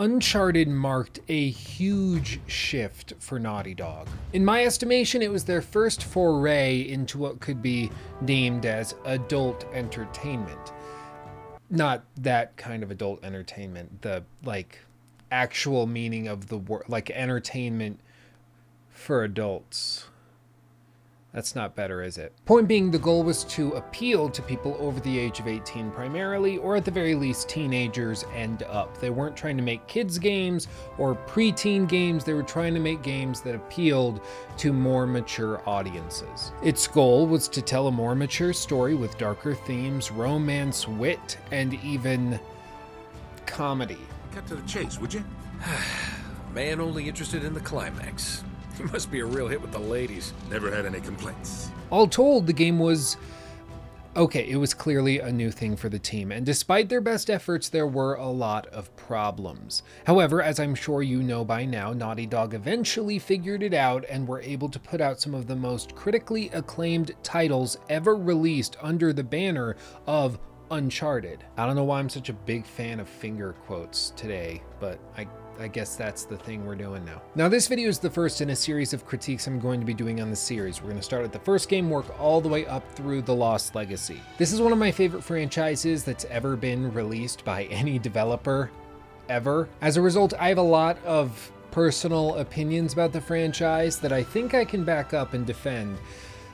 Uncharted marked a huge shift for Naughty Dog. In my estimation, it was their first foray into what could be deemed as adult entertainment. Not that kind of adult entertainment, the like actual meaning of the word, like entertainment for adults. That's not better, is it? Point being, the goal was to appeal to people over the age of 18 primarily, or at the very least, teenagers and up. They weren't trying to make kids' games or preteen games, they were trying to make games that appealed to more mature audiences. Its goal was to tell a more mature story with darker themes, romance, wit, and even comedy. Cut to the chase, would you? Man only interested in the climax. He must be a real hit with the ladies. Never had any complaints. All told, the game was okay, it was clearly a new thing for the team, and despite their best efforts, there were a lot of problems. However, as I'm sure you know by now, Naughty Dog eventually figured it out and were able to put out some of the most critically acclaimed titles ever released under the banner of Uncharted. I don't know why I'm such a big fan of finger quotes today, but I I guess that's the thing we're doing now. Now, this video is the first in a series of critiques I'm going to be doing on the series. We're going to start at the first game, work all the way up through The Lost Legacy. This is one of my favorite franchises that's ever been released by any developer ever. As a result, I have a lot of personal opinions about the franchise that I think I can back up and defend.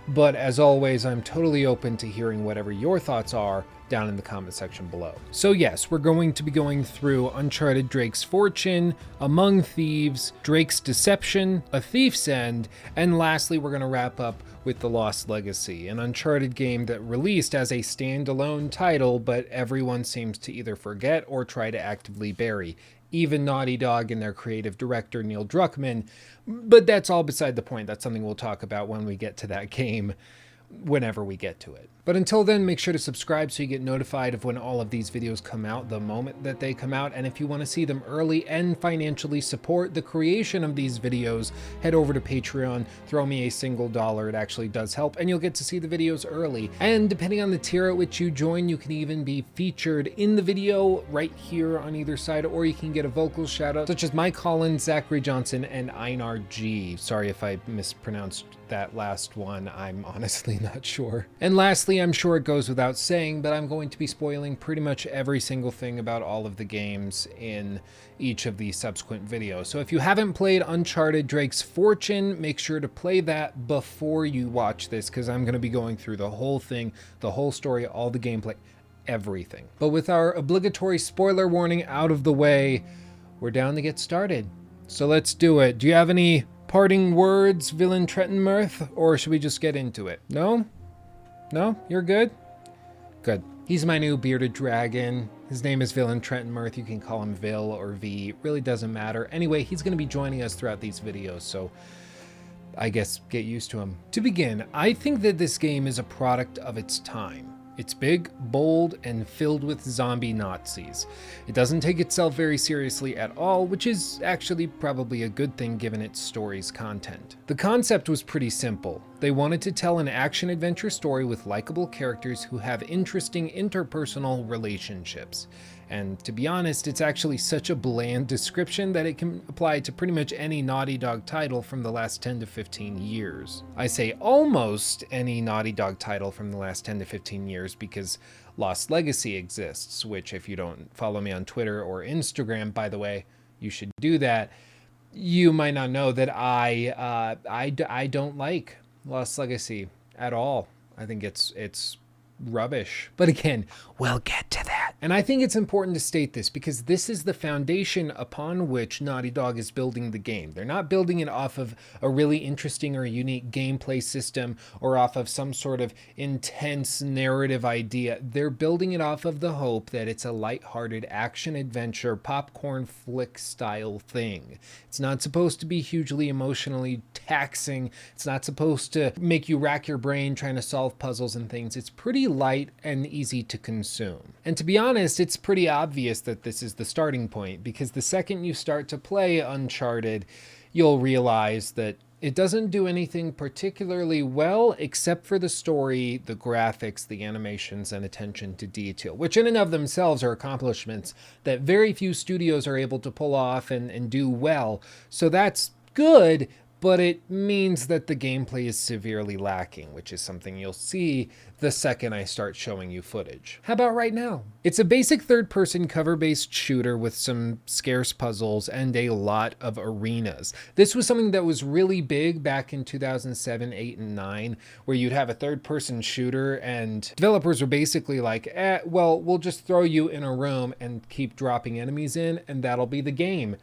But as always, I'm totally open to hearing whatever your thoughts are down in the comment section below. So, yes, we're going to be going through Uncharted Drake's Fortune, Among Thieves, Drake's Deception, A Thief's End, and lastly, we're going to wrap up with The Lost Legacy, an Uncharted game that released as a standalone title, but everyone seems to either forget or try to actively bury. Even Naughty Dog and their creative director, Neil Druckmann. But that's all beside the point. That's something we'll talk about when we get to that game whenever we get to it. But until then, make sure to subscribe so you get notified of when all of these videos come out the moment that they come out. And if you want to see them early and financially support the creation of these videos, head over to Patreon, throw me a single dollar. It actually does help, and you'll get to see the videos early. And depending on the tier at which you join, you can even be featured in the video right here on either side, or you can get a vocal shout out, such as Mike Collins, Zachary Johnson, and Einar G. Sorry if I mispronounced that last one. I'm honestly not sure. And lastly, I'm sure it goes without saying, but I'm going to be spoiling pretty much every single thing about all of the games in each of these subsequent videos. So if you haven't played Uncharted Drake's Fortune, make sure to play that before you watch this, because I'm going to be going through the whole thing, the whole story, all the gameplay, everything. But with our obligatory spoiler warning out of the way, we're down to get started. So let's do it. Do you have any parting words, Villain Trenton or should we just get into it? No? No? You're good? Good. He's my new bearded dragon. His name is Villain Trenton Mirth. You can call him Vil or V. It really doesn't matter. Anyway, he's going to be joining us throughout these videos, so I guess get used to him. To begin, I think that this game is a product of its time. It's big, bold, and filled with zombie Nazis. It doesn't take itself very seriously at all, which is actually probably a good thing given its story's content. The concept was pretty simple. They wanted to tell an action adventure story with likable characters who have interesting interpersonal relationships. And to be honest, it's actually such a bland description that it can apply to pretty much any Naughty Dog title from the last 10 to 15 years. I say almost any Naughty Dog title from the last 10 to 15 years because Lost Legacy exists, which, if you don't follow me on Twitter or Instagram, by the way, you should do that. You might not know that I uh, I, I don't like Lost Legacy at all. I think it's it's rubbish. But again, we'll get to that. And I think it's important to state this because this is the foundation upon which Naughty Dog is building the game. They're not building it off of a really interesting or unique gameplay system or off of some sort of intense narrative idea. They're building it off of the hope that it's a light-hearted action adventure popcorn flick style thing. It's not supposed to be hugely emotionally taxing. It's not supposed to make you rack your brain trying to solve puzzles and things. It's pretty light and easy to consume. And to be honest, it's pretty obvious that this is the starting point because the second you start to play Uncharted, you'll realize that It doesn't do anything particularly well except for the story, the graphics, the animations, and attention to detail, which in and of themselves are accomplishments that very few studios are able to pull off and, and do well. So that's good, but it means that the gameplay is severely lacking, which is something you'll see the second I start showing you footage. How about right now? It's a basic third person cover based shooter with some scarce puzzles and a lot of arenas. This was something that was really big back in 2007, 8, and 9, where you'd have a third person shooter and developers were basically like, eh, well, we'll just throw you in a room and keep dropping enemies in, and that'll be the game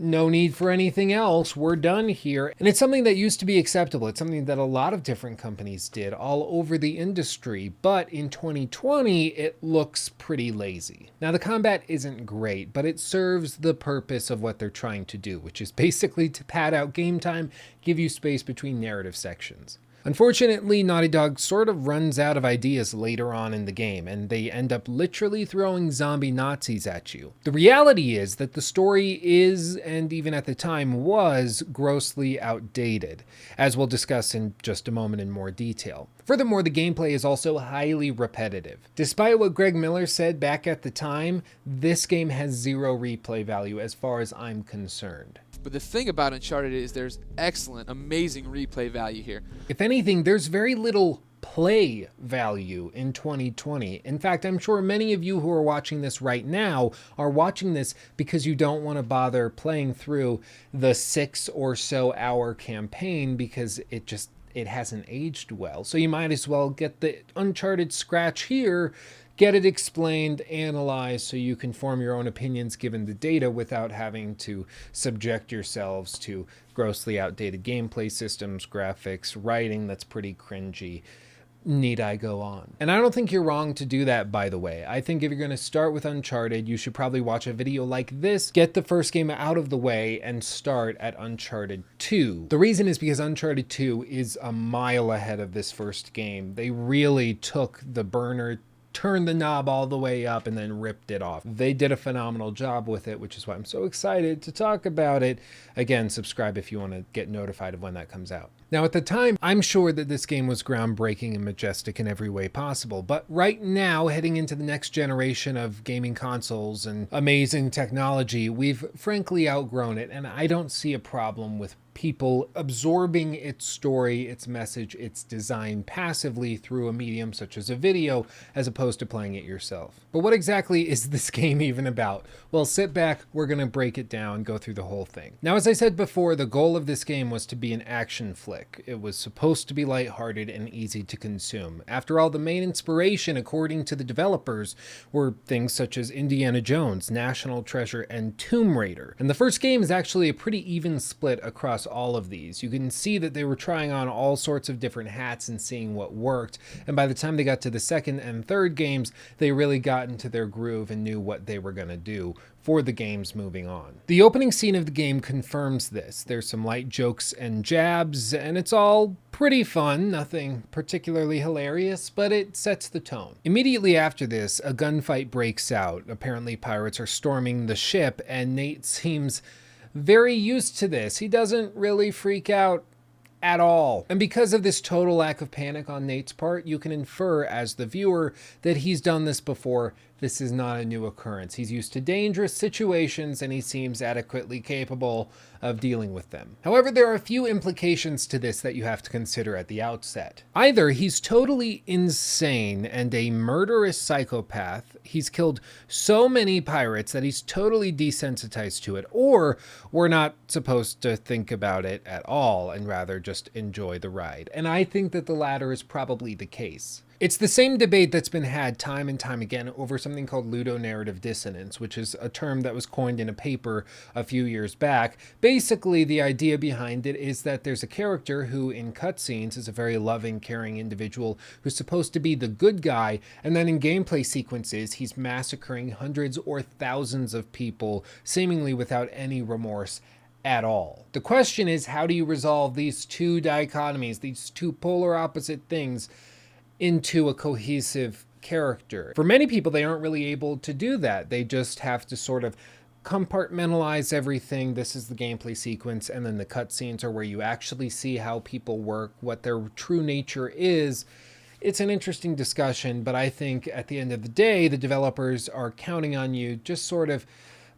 no need for anything else. We're done here. And it's something that used to be acceptable. It's something that a lot of different companies did all over the industry. But in 2020, it looks pretty lazy. Now, the combat isn't great, but it serves the purpose of what they're trying to do, which is basically to pad out game time, give you space between narrative sections. Unfortunately, Naughty Dog sort of runs out of ideas later on in the game, and they end up literally throwing zombie Nazis at you. The reality is that the story is, and even at the time was, grossly outdated, as we'll discuss in just a moment in more detail. Furthermore, the gameplay is also highly repetitive. Despite what Greg Miller said back at the time, this game has zero replay value as far as I'm concerned. But the thing about Uncharted is there's excellent, amazing replay value here. If anything, there's very little play value in 2020. In fact, I'm sure many of you who are watching this right now are watching this because you don't want to bother playing through the 6 or so hour campaign because it just it hasn't aged well. So you might as well get the uncharted scratch here get it explained, analyzed, so you can form your own opinions given the data without having to subject yourselves to grossly outdated gameplay systems, graphics, writing that's pretty cringy. Need I go on? And I don't think you're wrong to do that, by the way. I think if you're going to start with Uncharted, you should probably watch a video like this, get the first game out of the way, and start at Uncharted 2. The reason is because Uncharted 2 is a mile ahead of this first game. They really took the burner turned the knob all the way up and then ripped it off. They did a phenomenal job with it, which is why I'm so excited to talk about it. Again, subscribe if you want to get notified of when that comes out. Now, at the time, I'm sure that this game was groundbreaking and majestic in every way possible, but right now, heading into the next generation of gaming consoles and amazing technology, we've frankly outgrown it, and I don't see a problem with people absorbing its story, its message, its design passively through a medium such as a video, as opposed to playing it yourself. But what exactly is this game even about? Well, sit back, we're to break it down, go through the whole thing. Now, as I said before, the goal of this game was to be an action flick. It was supposed to be lighthearted and easy to consume. After all, the main inspiration, according to the developers, were things such as Indiana Jones, National Treasure, and Tomb Raider. And the first game is actually a pretty even split across all of these. You can see that they were trying on all sorts of different hats and seeing what worked. And by the time they got to the second and third games, they really got into their groove and knew what they were going to do for the games moving on. The opening scene of the game confirms this. There's some light jokes and jabs, and it's all pretty fun, nothing particularly hilarious, but it sets the tone. Immediately after this, a gunfight breaks out. Apparently, pirates are storming the ship, and Nate seems very used to this. He doesn't really freak out at all. And because of this total lack of panic on Nate's part, you can infer as the viewer that he's done this before this is not a new occurrence. He's used to dangerous situations and he seems adequately capable of dealing with them. However, there are a few implications to this that you have to consider at the outset. Either he's totally insane and a murderous psychopath, he's killed so many pirates that he's totally desensitized to it, or we're not supposed to think about it at all and rather just enjoy the ride. And I think that the latter is probably the case. It's the same debate that's been had time and time again over something called ludonarrative dissonance, which is a term that was coined in a paper a few years back. Basically, the idea behind it is that there's a character who, in cutscenes, is a very loving, caring individual who's supposed to be the good guy, and then in gameplay sequences, he's massacring hundreds or thousands of people, seemingly without any remorse at all. The question is how do you resolve these two dichotomies, these two polar opposite things? Into a cohesive character. For many people, they aren't really able to do that. They just have to sort of compartmentalize everything. This is the gameplay sequence, and then the cutscenes are where you actually see how people work, what their true nature is. It's an interesting discussion, but I think at the end of the day, the developers are counting on you just sort of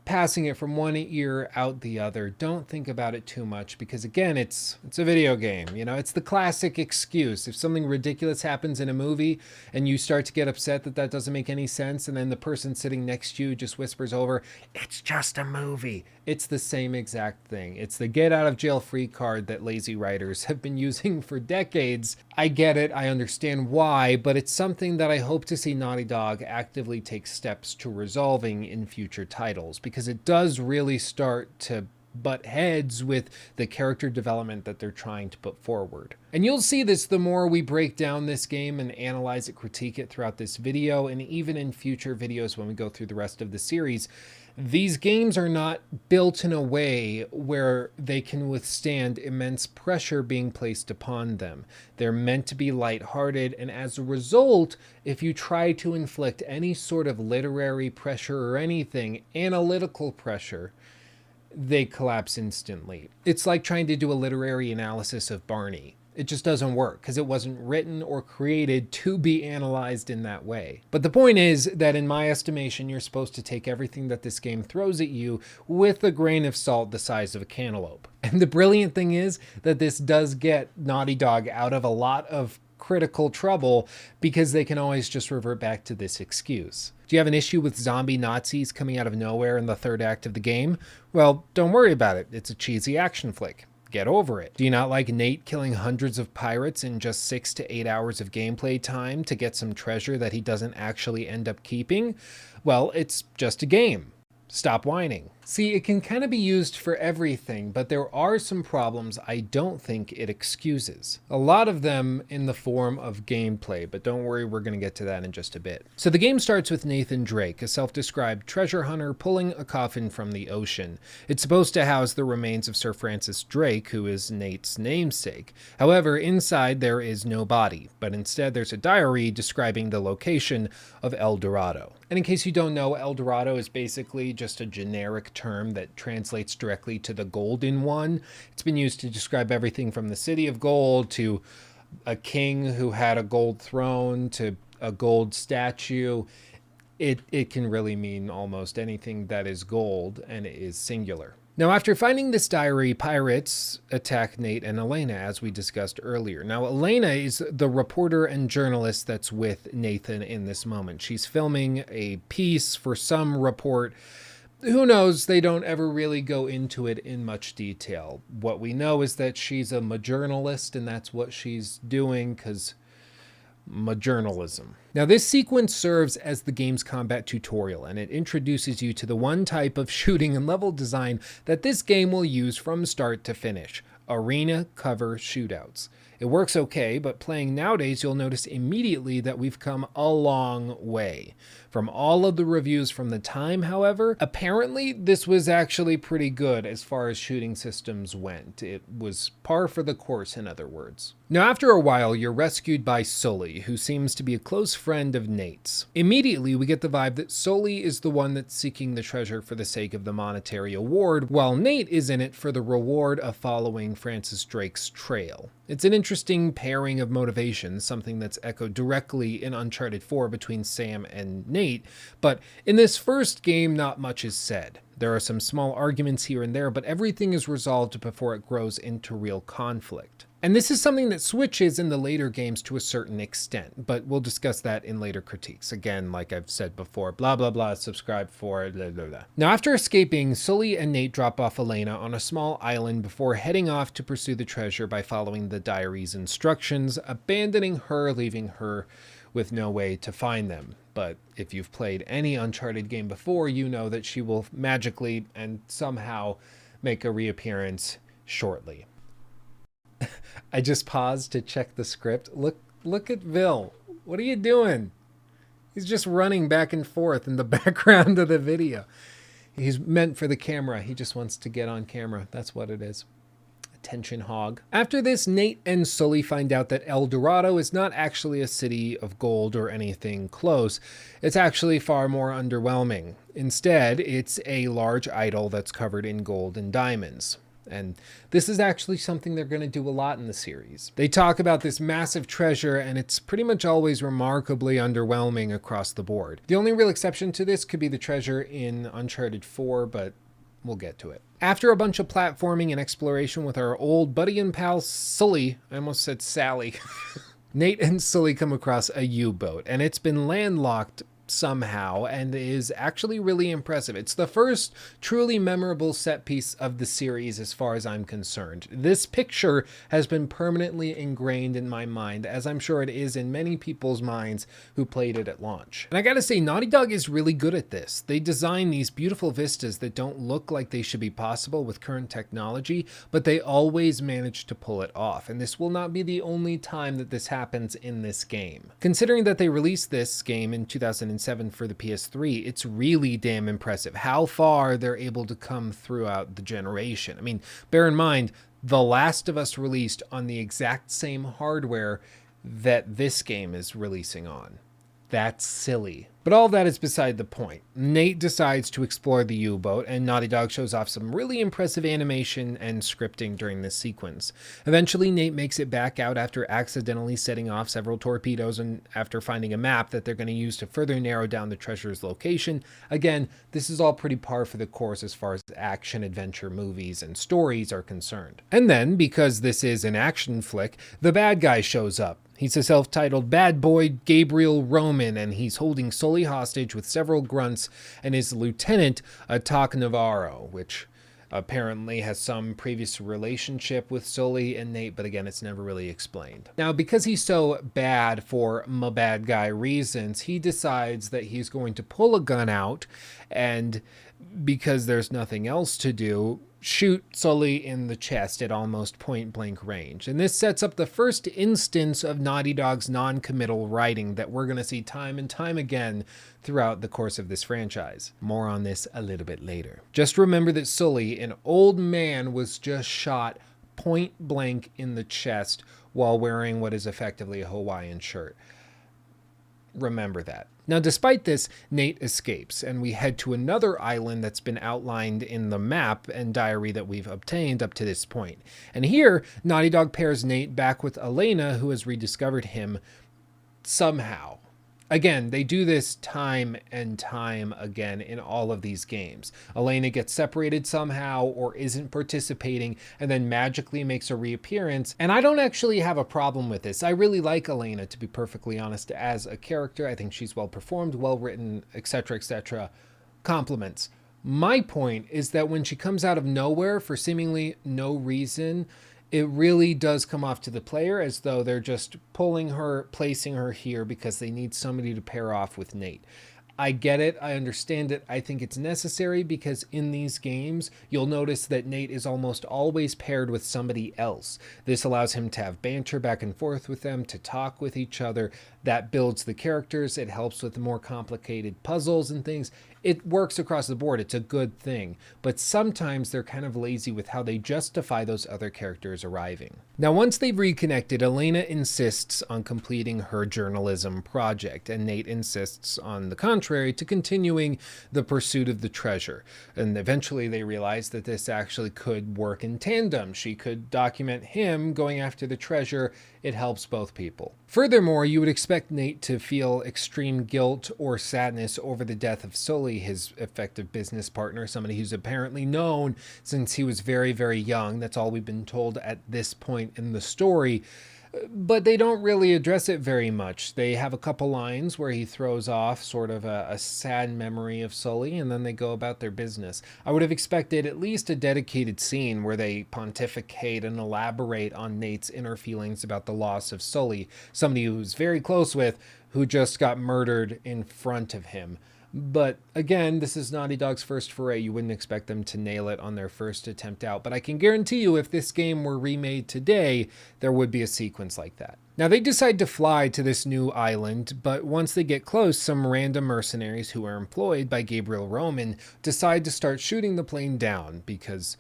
passing it from one ear out the other. Don't think about it too much because again, it's it's a video game, you know. It's the classic excuse. If something ridiculous happens in a movie and you start to get upset that that doesn't make any sense and then the person sitting next to you just whispers over, "It's just a movie." It's the same exact thing. It's the get out of jail free card that lazy writers have been using for decades. I get it, I understand why, but it's something that I hope to see Naughty Dog actively take steps to resolving in future titles because it does really start to butt heads with the character development that they're trying to put forward. And you'll see this the more we break down this game and analyze it, critique it throughout this video, and even in future videos when we go through the rest of the series these games are not built in a way where they can withstand immense pressure being placed upon them. They're meant to be lighthearted, and as a result, if you try to inflict any sort of literary pressure or anything, analytical pressure, they collapse instantly. It's like trying to do a literary analysis of Barney. It just doesn't work because it wasn't written or created to be analyzed in that way. But the point is that, in my estimation, you're supposed to take everything that this game throws at you with a grain of salt the size of a cantaloupe. And the brilliant thing is that this does get Naughty Dog out of a lot of critical trouble because they can always just revert back to this excuse. Do you have an issue with zombie Nazis coming out of nowhere in the third act of the game? Well, don't worry about it. It's a cheesy action flick. Get over it. Do you not like Nate killing hundreds of pirates in just six to eight hours of gameplay time to get some treasure that he doesn't actually end up keeping? Well, it's just a game. Stop whining. See, it can kind of be used for everything, but there are some problems I don't think it excuses. A lot of them in the form of gameplay, but don't worry, we're going to get to that in just a bit. So the game starts with Nathan Drake, a self described treasure hunter pulling a coffin from the ocean. It's supposed to house the remains of Sir Francis Drake, who is Nate's namesake. However, inside there is no body, but instead there's a diary describing the location of El Dorado. And in case you don't know, El Dorado is basically just a generic term that translates directly to the golden one. It's been used to describe everything from the city of gold to a king who had a gold throne to a gold statue. It, it can really mean almost anything that is gold and is singular. Now, after finding this diary, pirates attack Nate and Elena, as we discussed earlier. Now, Elena is the reporter and journalist that's with Nathan in this moment. She's filming a piece for some report who knows? They don't ever really go into it in much detail. What we know is that she's a journalist, and that's what she's doing because journalism. Now, this sequence serves as the game's combat tutorial, and it introduces you to the one type of shooting and level design that this game will use from start to finish arena cover shootouts. It works okay, but playing nowadays, you'll notice immediately that we've come a long way. From all of the reviews from the time, however, apparently this was actually pretty good as far as shooting systems went. It was par for the course, in other words. Now, after a while, you're rescued by Sully, who seems to be a close friend of Nate's. Immediately, we get the vibe that Sully is the one that's seeking the treasure for the sake of the monetary award, while Nate is in it for the reward of following Francis Drake's trail. It's an interesting pairing of motivations, something that's echoed directly in Uncharted 4 between Sam and Nate, but in this first game, not much is said. There are some small arguments here and there, but everything is resolved before it grows into real conflict. And this is something that switches in the later games to a certain extent, but we'll discuss that in later critiques. Again, like I've said before, blah, blah, blah, subscribe for, blah, blah, blah. Now, after escaping, Sully and Nate drop off Elena on a small island before heading off to pursue the treasure by following the diary's instructions, abandoning her, leaving her with no way to find them. But if you've played any Uncharted game before, you know that she will magically and somehow make a reappearance shortly. I just paused to check the script. Look look at Vil. What are you doing? He's just running back and forth in the background of the video. He's meant for the camera. He just wants to get on camera. That's what it is. attention hog. After this, Nate and Sully find out that El Dorado is not actually a city of gold or anything close. It's actually far more underwhelming. Instead, it's a large idol that's covered in gold and diamonds. And this is actually something they're going to do a lot in the series. They talk about this massive treasure, and it's pretty much always remarkably underwhelming across the board. The only real exception to this could be the treasure in Uncharted 4, but we'll get to it. After a bunch of platforming and exploration with our old buddy and pal Sully, I almost said Sally. Nate and Sully come across a U boat, and it's been landlocked somehow and is actually really impressive. It's the first truly memorable set piece of the series as far as I'm concerned. This picture has been permanently ingrained in my mind, as I'm sure it is in many people's minds who played it at launch. And I gotta say, Naughty Dog is really good at this. They design these beautiful vistas that don't look like they should be possible with current technology, but they always manage to pull it off. And this will not be the only time that this happens in this game. Considering that they released this game in 2007, 7 for the PS3, it's really damn impressive how far they're able to come throughout the generation. I mean, bear in mind, The Last of Us released on the exact same hardware that this game is releasing on. That's silly. But all that is beside the point. Nate decides to explore the U boat, and Naughty Dog shows off some really impressive animation and scripting during this sequence. Eventually, Nate makes it back out after accidentally setting off several torpedoes and after finding a map that they're going to use to further narrow down the treasure's location. Again, this is all pretty par for the course as far as action adventure movies and stories are concerned. And then, because this is an action flick, the bad guy shows up. He's a self titled bad boy, Gabriel Roman, and he's holding Sully hostage with several grunts and his lieutenant, Atoq Navarro, which apparently has some previous relationship with Sully and Nate, but again, it's never really explained. Now, because he's so bad for my bad guy reasons, he decides that he's going to pull a gun out and because there's nothing else to do, shoot Sully in the chest at almost point blank range. And this sets up the first instance of Naughty Dog's non committal writing that we're going to see time and time again throughout the course of this franchise. More on this a little bit later. Just remember that Sully, an old man, was just shot point blank in the chest while wearing what is effectively a Hawaiian shirt. Remember that. Now, despite this, Nate escapes, and we head to another island that's been outlined in the map and diary that we've obtained up to this point. And here, Naughty Dog pairs Nate back with Elena, who has rediscovered him somehow again, they do this time and time again in all of these games. Elena gets separated somehow or isn't participating and then magically makes a reappearance. And I don't actually have a problem with this. I really like Elena, to be perfectly honest, as a character. I think she's well performed, well written, etc., etc. Compliments. My point is that when she comes out of nowhere for seemingly no reason, it really does come off to the player as though they're just pulling her, placing her here because they need somebody to pair off with Nate. I get it. I understand it. I think it's necessary because in these games, you'll notice that Nate is almost always paired with somebody else. This allows him to have banter back and forth with them, to talk with each other. That builds the characters. It helps with more complicated puzzles and things it works across the board. It's a good thing. But sometimes they're kind of lazy with how they justify those other characters arriving. Now, once they've reconnected, Elena insists on completing her journalism project, and Nate insists, on the contrary, to continuing the pursuit of the treasure. And eventually they realize that this actually could work in tandem. She could document him going after the treasure it helps both people. Furthermore, you would expect Nate to feel extreme guilt or sadness over the death of Sully, his effective business partner, somebody who's apparently known since he was very, very young. That's all we've been told at this point in the story but they don't really address it very much. They have a couple lines where he throws off sort of a, a, sad memory of Sully, and then they go about their business. I would have expected at least a dedicated scene where they pontificate and elaborate on Nate's inner feelings about the loss of Sully, somebody who's very close with, who just got murdered in front of him. But again, this is Naughty Dog's first foray. You wouldn't expect them to nail it on their first attempt out. But I can guarantee you, if this game were remade today, there would be a sequence like that. Now, they decide to fly to this new island, but once they get close, some random mercenaries who are employed by Gabriel Roman decide to start shooting the plane down because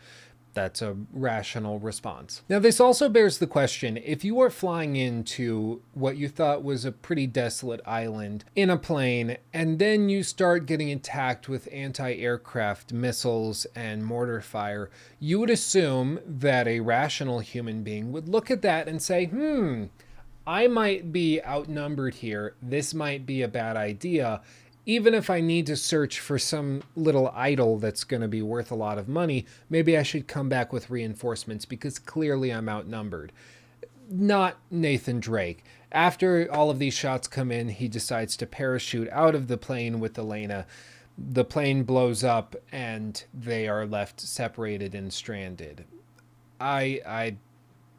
That's a rational response. Now, this also bears the question if you are flying into what you thought was a pretty desolate island in a plane, and then you start getting attacked with anti aircraft missiles and mortar fire, you would assume that a rational human being would look at that and say, hmm, I might be outnumbered here. This might be a bad idea even if I need to search for some little idol that's going to be worth a lot of money, maybe I should come back with reinforcements because clearly I'm outnumbered. Not Nathan Drake. After all of these shots come in, he decides to parachute out of the plane with Elena. The plane blows up and they are left separated and stranded. I I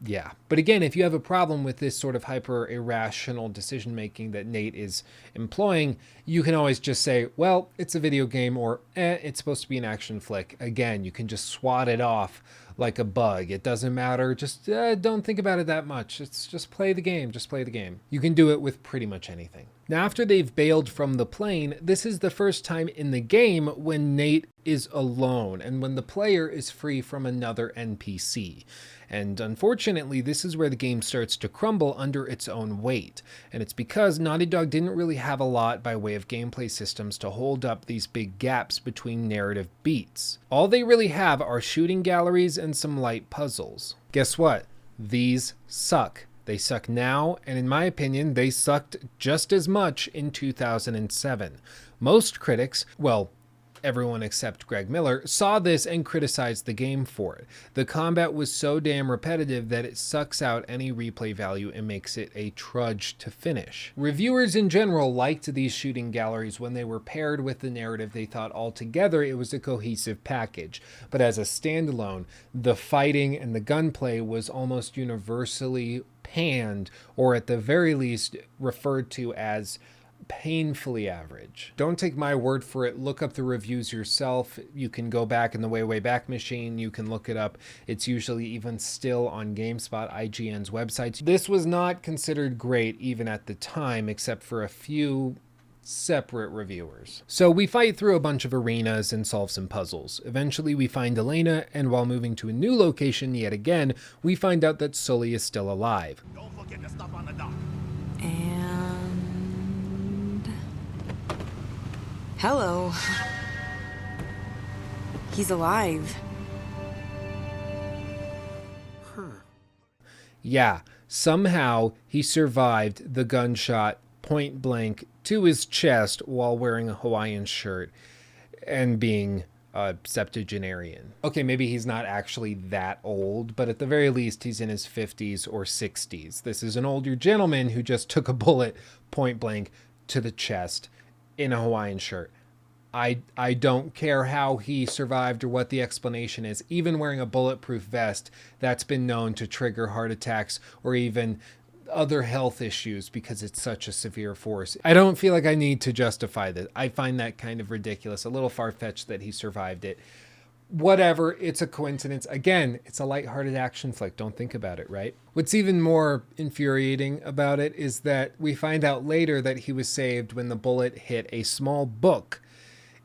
yeah. But again, if you have a problem with this sort of hyper irrational decision making that Nate is employing, you can always just say, well, it's a video game or eh, it's supposed to be an action flick. Again, you can just swat it off like a bug. It doesn't matter. Just uh, don't think about it that much. It's just play the game. Just play the game. You can do it with pretty much anything. Now, after they've bailed from the plane, this is the first time in the game when Nate is alone and when the player is free from another NPC. And unfortunately, this is where the game starts to crumble under its own weight. And it's because Naughty Dog didn't really have a lot by way of gameplay systems to hold up these big gaps between narrative beats. All they really have are shooting galleries and some light puzzles. Guess what? These suck. They suck now, and in my opinion, they sucked just as much in 2007. Most critics, well, everyone except Greg Miller, saw this and criticized the game for it. The combat was so damn repetitive that it sucks out any replay value and makes it a trudge to finish. Reviewers in general liked these shooting galleries when they were paired with the narrative they thought altogether it was a cohesive package, but as a standalone, the fighting and the gunplay was almost universally panned, or at the very least referred to as painfully average. Don't take my word for it. Look up the reviews yourself. You can go back in the way, way back machine. You can look it up. It's usually even still on GameSpot, IGN's websites. This was not considered great even at the time, except for a few separate reviewers. So we fight through a bunch of arenas and solve some puzzles. Eventually we find Elena, and while moving to a new location yet again, we find out that Sully is still alive. Don't forget to stop on the dock. And. Hello. He's alive. Yeah, somehow he survived the gunshot point blank to his chest while wearing a Hawaiian shirt and being a septuagenarian. Okay, maybe he's not actually that old, but at the very least, he's in his 50s or 60s. This is an older gentleman who just took a bullet point blank to the chest in a Hawaiian shirt. I, I don't care how he survived or what the explanation is. Even wearing a bulletproof vest, that's been known to trigger heart attacks or even other health issues because it's such a severe force. I don't feel like I need to justify that. I find that kind of ridiculous, a little far fetched that he survived it. Whatever, it's a coincidence. Again, it's a lighthearted action flick. Don't think about it, right? What's even more infuriating about it is that we find out later that he was saved when the bullet hit a small book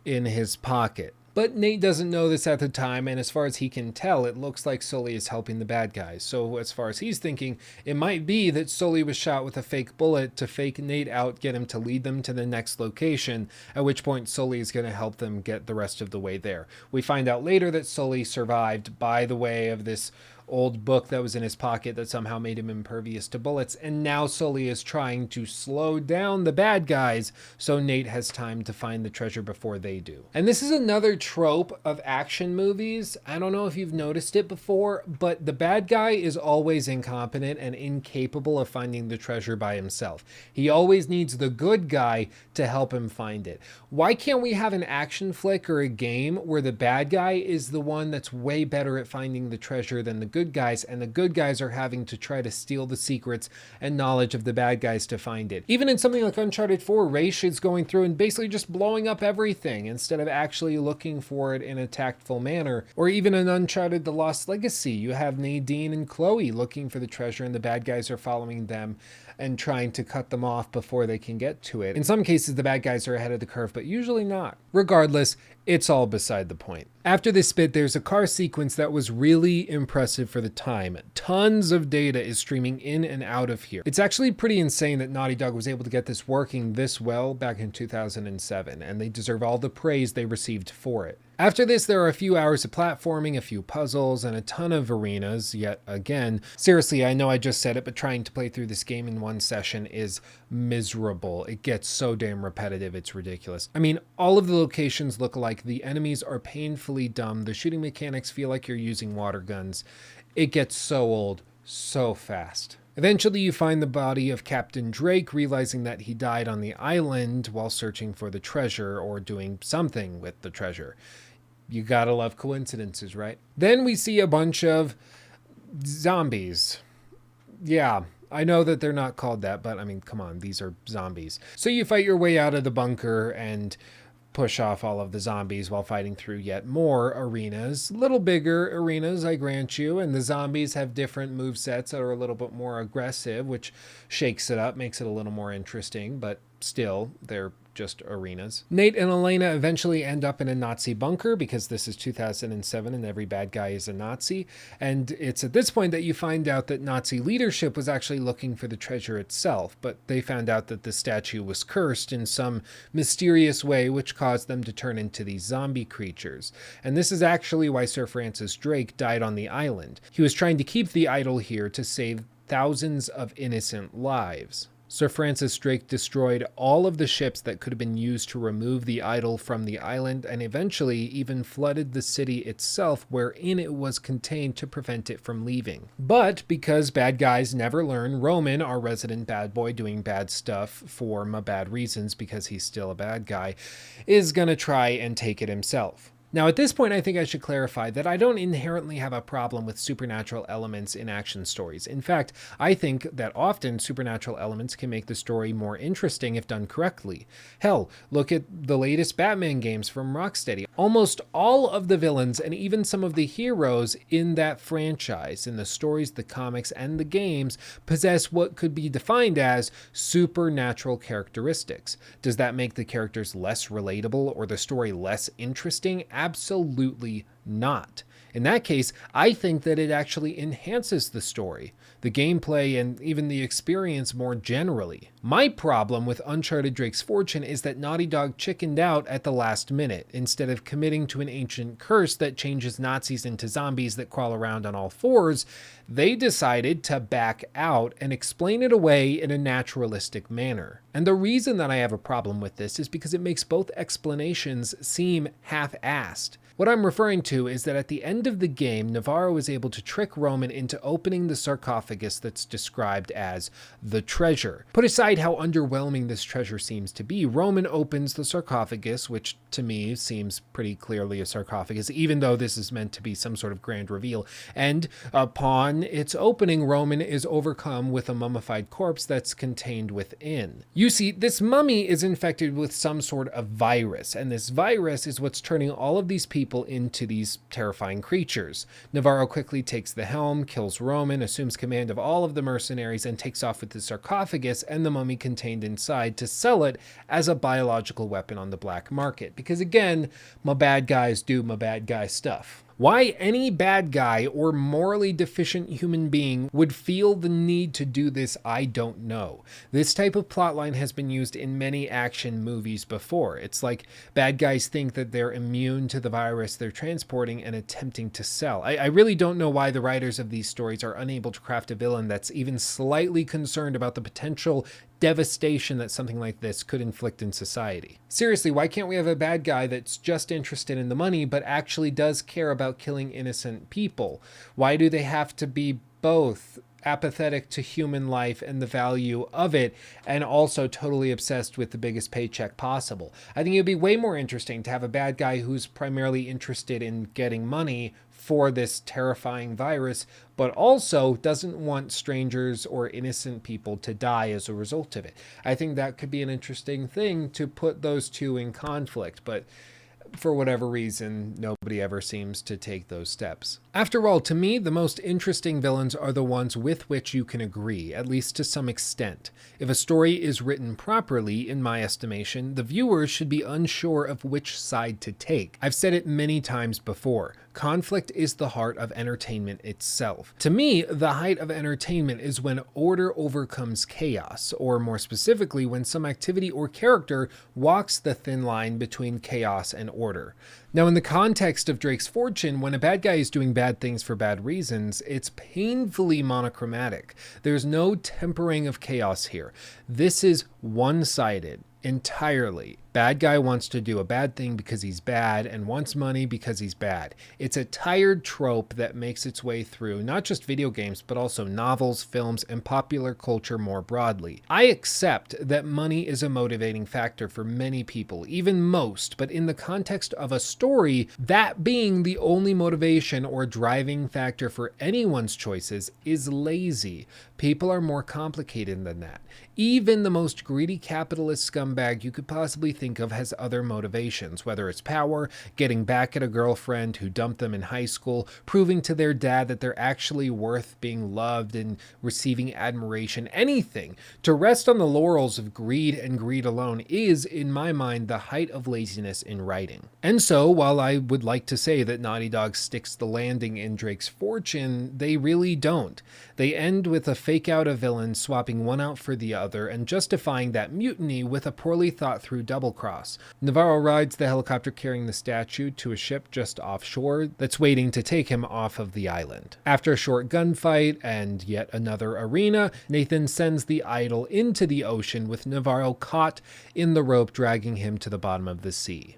in his pocket. But Nate doesn't know this at the time, and as far as he can tell, it looks like Sully is helping the bad guys. So, as far as he's thinking, it might be that Sully was shot with a fake bullet to fake Nate out, get him to lead them to the next location, at which point Sully is going to help them get the rest of the way there. We find out later that Sully survived by the way of this old book that was in his pocket that somehow made him impervious to bullets, and now Sully is trying to slow down the bad guys so Nate has time to find the treasure before they do. And this is another trope of action movies. I don't know if you've noticed it before, but the bad guy is always incompetent and incapable of finding the treasure by himself. He always needs the good guy to help him find it. Why can't we have an action flick or a game where the bad guy is the one that's way better at finding the treasure than the good good guys, and the good guys are having to try to steal the secrets and knowledge of the bad guys to find it. Even in something like Uncharted 4, Rafe is going through and basically just blowing up everything instead of actually looking for it in a tactful manner. Or even in Uncharted The Lost Legacy, you have Nadine and Chloe looking for the treasure, and the bad guys are following them and trying to cut them off before they can get to it. In some cases, the bad guys are ahead of the curve, but usually not. Regardless, it's all beside the point. After this bit, there's a car sequence that was really impressive for the time. Tons of data is streaming in and out of here. It's actually pretty insane that Naughty Dog was able to get this working this well back in 2007, and they deserve all the praise they received for it. After this, there are a few hours of platforming, a few puzzles, and a ton of arenas, yet again. Seriously, I know I just said it, but trying to play through this game in one session is miserable. It gets so damn repetitive, it's ridiculous. I mean, all of the locations look alike, the enemies are painfully dumb, the shooting mechanics feel like you're using water guns. It gets so old so fast. Eventually, you find the body of Captain Drake, realizing that he died on the island while searching for the treasure or doing something with the treasure. You gotta love coincidences, right? Then we see a bunch of zombies. Yeah, I know that they're not called that, but I mean, come on, these are zombies. So you fight your way out of the bunker and push off all of the zombies while fighting through yet more arenas. Little bigger arenas, I grant you, and the zombies have different move sets that are a little bit more aggressive, which shakes it up, makes it a little more interesting, but still, they're just arenas. Nate and Elena eventually end up in a Nazi bunker because this is 2007 and every bad guy is a Nazi. And it's at this point that you find out that Nazi leadership was actually looking for the treasure itself, but they found out that the statue was cursed in some mysterious way, which caused them to turn into these zombie creatures. And this is actually why Sir Francis Drake died on the island. He was trying to keep the idol here to save thousands of innocent lives. Sir Francis Drake destroyed all of the ships that could have been used to remove the idol from the island and eventually even flooded the city itself wherein it was contained to prevent it from leaving. But because bad guys never learn, Roman, our resident bad boy doing bad stuff for my bad reasons because he's still a bad guy, is gonna try and take it himself. Now, at this point, I think I should clarify that I don't inherently have a problem with supernatural elements in action stories. In fact, I think that often supernatural elements can make the story more interesting if done correctly. Hell, look at the latest Batman games from Rocksteady. Almost all of the villains and even some of the heroes in that franchise, in the stories, the comics, and the games, possess what could be defined as supernatural characteristics. Does that make the characters less relatable or the story less interesting? Absolutely not. In that case, I think that it actually enhances the story, the gameplay, and even the experience more generally. My problem with Uncharted Drake's Fortune is that Naughty Dog chickened out at the last minute. Instead of committing to an ancient curse that changes Nazis into zombies that crawl around on all fours, they decided to back out and explain it away in a naturalistic manner. And the reason that I have a problem with this is because it makes both explanations seem half assed. What I'm referring to is that at the end of the game, Navarro is able to trick Roman into opening the sarcophagus that's described as the treasure. Put aside how underwhelming this treasure seems to be, Roman opens the sarcophagus, which to me seems pretty clearly a sarcophagus, even though this is meant to be some sort of grand reveal. And upon its opening, Roman is overcome with a mummified corpse that's contained within. You see, this mummy is infected with some sort of virus, and this virus is what's turning all of these people people into these terrifying creatures. Navarro quickly takes the helm, kills Roman, assumes command of all of the mercenaries, and takes off with the sarcophagus and the mummy contained inside to sell it as a biological weapon on the black market. Because again, my bad guys do my bad guy stuff. Why any bad guy or morally deficient human being would feel the need to do this, I don't know. This type of plotline has been used in many action movies before. It's like bad guys think that they're immune to the virus they're transporting and attempting to sell. I, I really don't know why the writers of these stories are unable to craft a villain that's even slightly concerned about the potential devastation that something like this could inflict in society. Seriously, why can't we have a bad guy that's just interested in the money but actually does care about killing innocent people? Why do they have to be both apathetic to human life and the value of it, and also totally obsessed with the biggest paycheck possible. I think it would be way more interesting to have a bad guy who's primarily interested in getting money for this terrifying virus, but also doesn't want strangers or innocent people to die as a result of it. I think that could be an interesting thing to put those two in conflict, but for whatever reason, nobody ever seems to take those steps. After all, to me, the most interesting villains are the ones with which you can agree, at least to some extent. If a story is written properly, in my estimation, the viewers should be unsure of which side to take. I've said it many times before. Conflict is the heart of entertainment itself. To me, the height of entertainment is when order overcomes chaos, or more specifically, when some activity or character walks the thin line between chaos and order. Now, in the context of Drake's fortune, when a bad guy is doing bad things for bad reasons, it's painfully monochromatic. There's no tempering of chaos here. This is one sided entirely. Bad guy wants to do a bad thing because he's bad and wants money because he's bad. It's a tired trope that makes its way through not just video games, but also novels, films, and popular culture more broadly. I accept that money is a motivating factor for many people, even most, but in the context of a story, that being the only motivation or driving factor for anyone's choices is lazy. People are more complicated than that. Even the most greedy capitalist scumbag you could possibly think of has other motivations, whether it's power, getting back at a girlfriend who dumped them in high school, proving to their dad that they're actually worth being loved and receiving admiration, anything. To rest on the laurels of greed and greed alone is, in my mind, the height of laziness in writing. And so, while I would like to say that Naughty Dog sticks the landing in Drake's fortune, they really don't. They end with a fake out a villain swapping one out for the other and justifying that mutiny with a poorly thought through double cross. Navarro rides the helicopter carrying the statue to a ship just offshore that's waiting to take him off of the island. After a short gunfight and yet another arena, Nathan sends the idol into the ocean with Navarro caught in the rope dragging him to the bottom of the sea.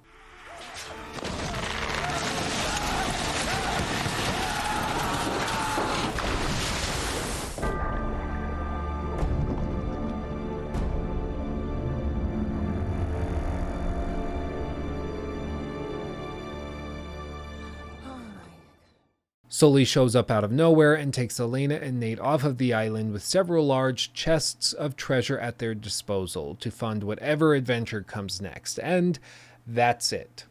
Sully shows up out of nowhere and takes Elena and Nate off of the island with several large chests of treasure at their disposal to fund whatever adventure comes next. And that's it.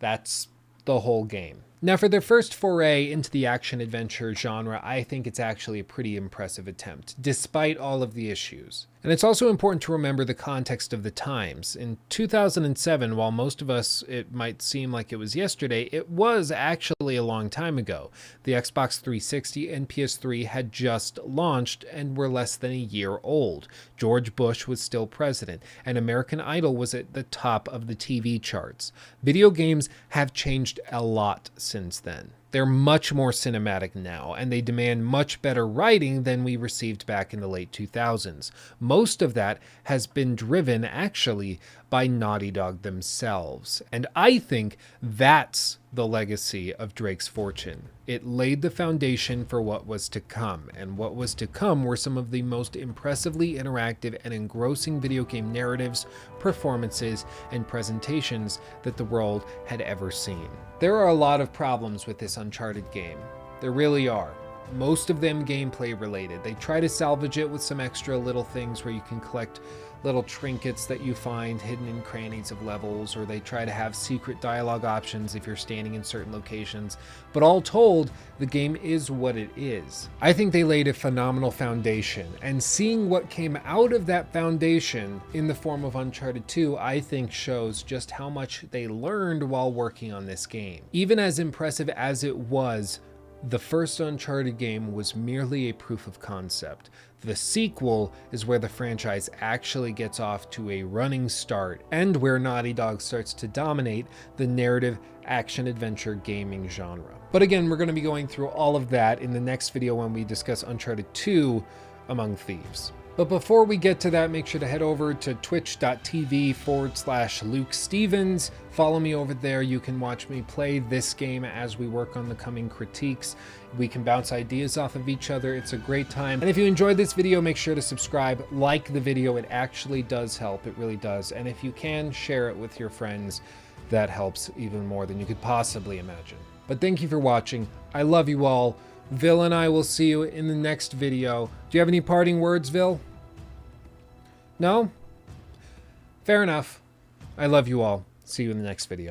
That's the whole game. Now, for their first foray into the action adventure genre, I think it's actually a pretty impressive attempt, despite all of the issues. And it's also important to remember the context of the times. In 2007, while most of us it might seem like it was yesterday, it was actually a long time ago. The Xbox 360 and PS3 had just launched and were less than a year old. George Bush was still president, and American Idol was at the top of the TV charts. Video games have changed a lot since then. They're much more cinematic now, and they demand much better writing than we received back in the late 2000s. Most of that has been driven, actually, by Naughty Dog themselves. And I think that's the legacy of Drake's Fortune. It laid the foundation for what was to come, and what was to come were some of the most impressively interactive and engrossing video game narratives, performances, and presentations that the world had ever seen. There are a lot of problems with this Uncharted game. There really are. Most of them gameplay related. They try to salvage it with some extra little things where you can collect little trinkets that you find hidden in crannies of levels, or they try to have secret dialogue options if you're standing in certain locations. But all told, the game is what it is. I think they laid a phenomenal foundation, and seeing what came out of that foundation in the form of Uncharted 2, I think shows just how much they learned while working on this game. Even as impressive as it was, the first Uncharted game was merely a proof of concept. The sequel is where the franchise actually gets off to a running start and where Naughty Dog starts to dominate the narrative action adventure gaming genre. But again, we're going to be going through all of that in the next video when we discuss Uncharted 2 Among Thieves. But before we get to that, make sure to head over to twitch.tv forward slash Luke Stevens. Follow me over there. You can watch me play this game as we work on the coming critiques. We can bounce ideas off of each other. It's a great time. And if you enjoyed this video, make sure to subscribe, like the video. It actually does help. It really does. And if you can, share it with your friends. That helps even more than you could possibly imagine. But thank you for watching. I love you all. Vil and I will see you in the next video. Do you have any parting words, Vil? No? Fair enough. I love you all. See you in the next video.